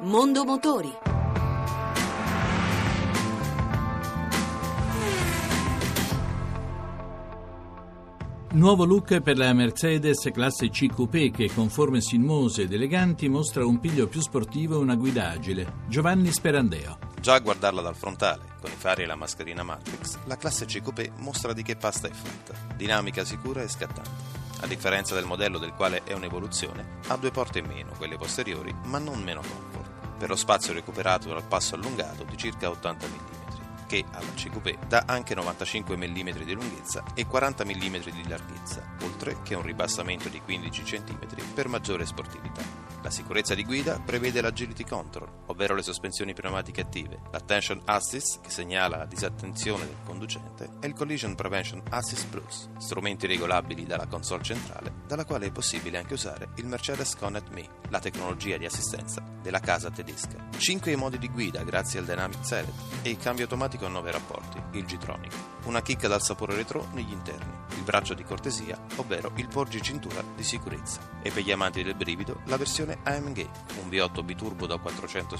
Mondo Motori. Nuovo look per la Mercedes classe C Coupé che con forme sinuose ed eleganti mostra un piglio più sportivo e una guida agile. Giovanni Sperandeo. Già a guardarla dal frontale, con i fari e la mascherina Matrix, la classe C Coupé mostra di che pasta è fatta, dinamica, sicura e scattante. A differenza del modello del quale è un'evoluzione, ha due porte in meno, quelle posteriori, ma non meno comfort, per lo spazio recuperato dal passo allungato di circa 80 mm che alla C-Coupé dà anche 95 mm di lunghezza e 40 mm di larghezza, oltre che un ribassamento di 15 cm per maggiore sportività. La sicurezza di guida prevede l'agility control, ovvero le sospensioni pneumatiche attive, l'attention assist che segnala la disattenzione del conducente e il collision prevention assist plus, strumenti regolabili dalla console centrale, dalla quale è possibile anche usare il Mercedes Connect Me, la tecnologia di assistenza della casa tedesca. 5 i modi di guida grazie al Dynamic Select e il cambio automatico a 9 rapporti, il G-Tronic una chicca dal sapore retro negli interni, il braccio di cortesia, ovvero il porgi cintura di sicurezza. E per gli amanti del brivido, la versione AMG, un V8 biturbo da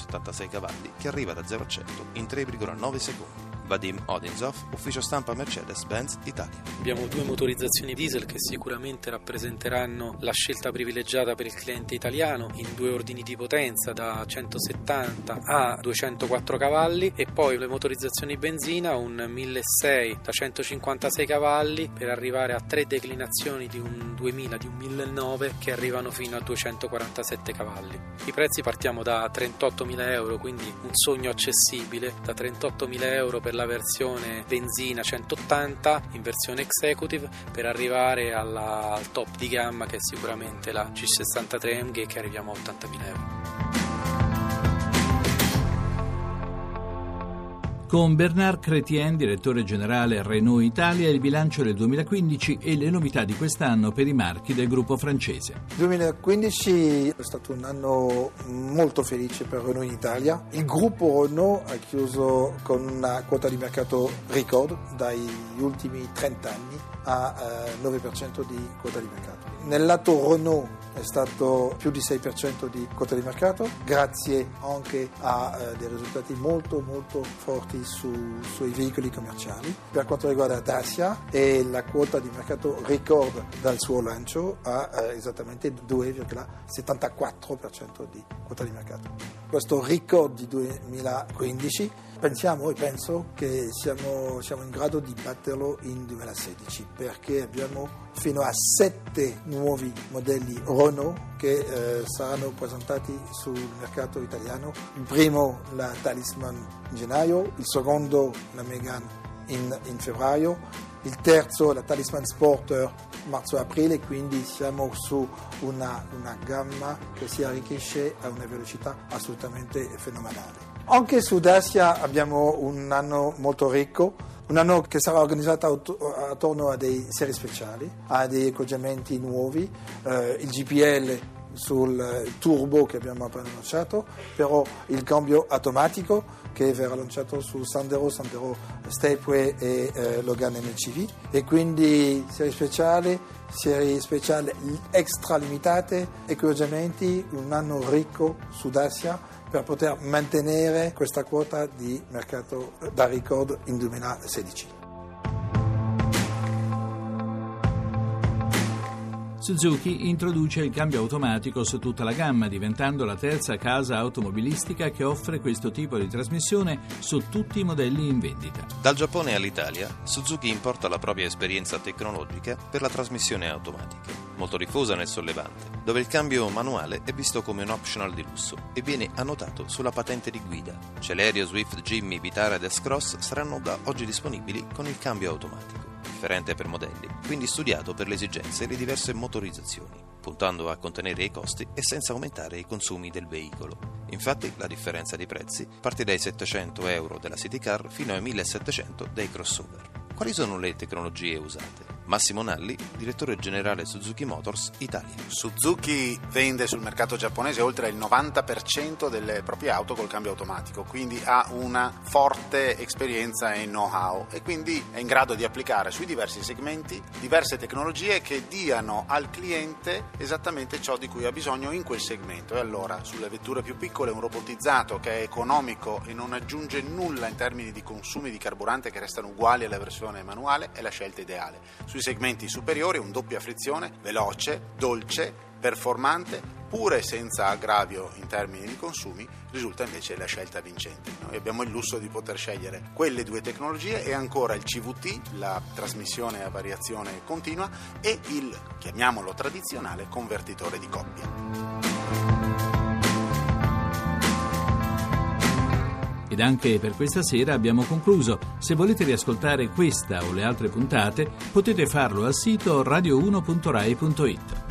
476 cavalli che arriva da 0 a 100 in 3,9 secondi. Vadim Odinzov, ufficio stampa Mercedes-Benz Italia. Abbiamo due motorizzazioni diesel che sicuramente rappresenteranno la scelta privilegiata per il cliente italiano in due ordini di potenza da 170 a 204 cavalli e poi le motorizzazioni benzina un 1600 da 156 cavalli per arrivare a tre declinazioni di un 2000 di un 1009 che arrivano fino a 247 cavalli. I prezzi partiamo da 38.000 euro quindi un sogno accessibile da 38.000 euro per la versione benzina 180 in versione executive per arrivare alla, al top di gamma che è sicuramente la C63 MG che arriviamo a 80.000 euro. Con Bernard Chrétien, direttore generale Renault Italia, il bilancio del 2015 e le novità di quest'anno per i marchi del gruppo francese. Il 2015 è stato un anno molto felice per Renault in Italia. Il gruppo Renault ha chiuso con una quota di mercato record dagli ultimi 30 anni a 9% eh, di quota di mercato. Nel lato Renault è stato più di 6% di quota di mercato, grazie anche a eh, dei risultati molto molto forti su, sui veicoli commerciali. Per quanto riguarda Dacia, è la quota di mercato record dal suo lancio a eh, esattamente 2,74% di quota di mercato. Questo record di 2015 pensiamo e penso che siamo, siamo, in grado di batterlo in 2016 perché abbiamo fino a sette nuovi modelli Renault che eh, saranno presentati sul mercato italiano. Il primo la Talisman in gennaio, il secondo la Megane in, in febbraio, il terzo la Talisman Sporter marzo-aprile, quindi siamo su una, una gamma che si arricchisce a una velocità assolutamente fenomenale. Anche su Dacia abbiamo un anno molto ricco, un anno che sarà organizzato attorno a dei serie speciali, a dei equipaggiamenti nuovi, eh, il GPL sul turbo che abbiamo appena lanciato, però il cambio automatico che verrà lanciato su Sandero, Sandero Stepway e eh, Logan MCV e quindi serie speciali, serie speciali extra limitate, equipaggiamenti, un anno ricco su Dacia per poter mantenere questa quota di mercato da record in 2016. Suzuki introduce il cambio automatico su tutta la gamma, diventando la terza casa automobilistica che offre questo tipo di trasmissione su tutti i modelli in vendita. Dal Giappone all'Italia, Suzuki importa la propria esperienza tecnologica per la trasmissione automatica, molto diffusa nel sollevante, dove il cambio manuale è visto come un optional di lusso e viene annotato sulla patente di guida. Celerio, Swift, Jimmy, Vitara ed S-Cross saranno da oggi disponibili con il cambio automatico differente per modelli, quindi studiato per le esigenze e le diverse motorizzazioni, puntando a contenere i costi e senza aumentare i consumi del veicolo. Infatti la differenza di prezzi parte dai 700 euro della City Car fino ai 1700 dei crossover. Quali sono le tecnologie usate? Massimo Nalli, direttore generale Suzuki Motors Italia. Suzuki vende sul mercato giapponese oltre il 90% delle proprie auto col cambio automatico, quindi ha una forte esperienza e know-how e quindi è in grado di applicare sui diversi segmenti diverse tecnologie che diano al cliente esattamente ciò di cui ha bisogno in quel segmento. E allora sulle vetture più piccole un robotizzato che è economico e non aggiunge nulla in termini di consumi di carburante che restano uguali alla versione manuale è la scelta ideale. Sui segmenti superiori un doppia frizione, veloce, dolce, performante, pure senza aggravio in termini di consumi, risulta invece la scelta vincente. Noi abbiamo il lusso di poter scegliere quelle due tecnologie e ancora il CVT, la trasmissione a variazione continua, e il, chiamiamolo tradizionale, convertitore di coppia. Ed anche per questa sera abbiamo concluso. Se volete riascoltare questa o le altre puntate, potete farlo al sito radio1.rai.it.